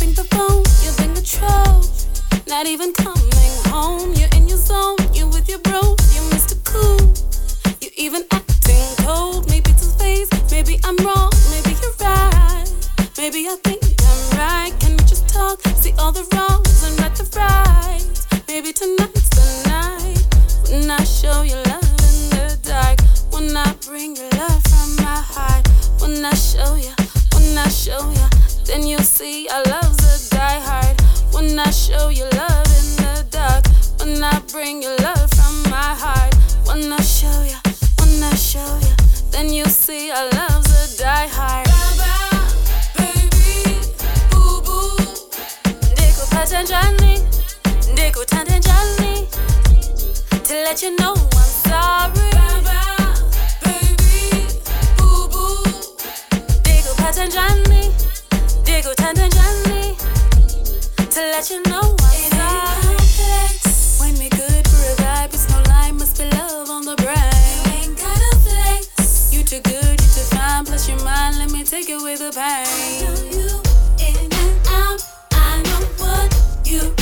in the phone, you're in control. Not even coming home, you're in your zone. You're with your bros, you're Mr. Cool. You're even acting cold. Maybe it's face, maybe I'm wrong, maybe you're right. Maybe I think I'm right. Can we just talk? See all the wrongs and right the rights. Maybe tonight's the night when I show you love in the dark. When I bring you love from my heart. When I show you, when I show you, then you'll see our love's a die hard. When I show you love in the dark. When I bring you love from my heart. When I show you, when I show you, then you'll see our love's a die hard. Ndikupata njani, ndikutanda njani, to let you know I'm you know I'm sorry. When we good for a vibe, it's no lie, must be love on the brain. You too good, you too fine, plus you're mine, let me take it with a bang. I know what you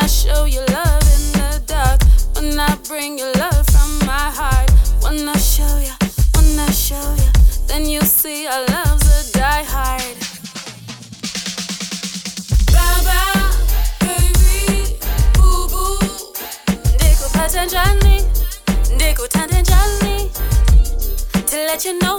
I show you love in the dark. When I bring you love from my heart. When I show you, when I show you, then you see our love's a die hard. ndikupata njani ndikutanda njani to let you know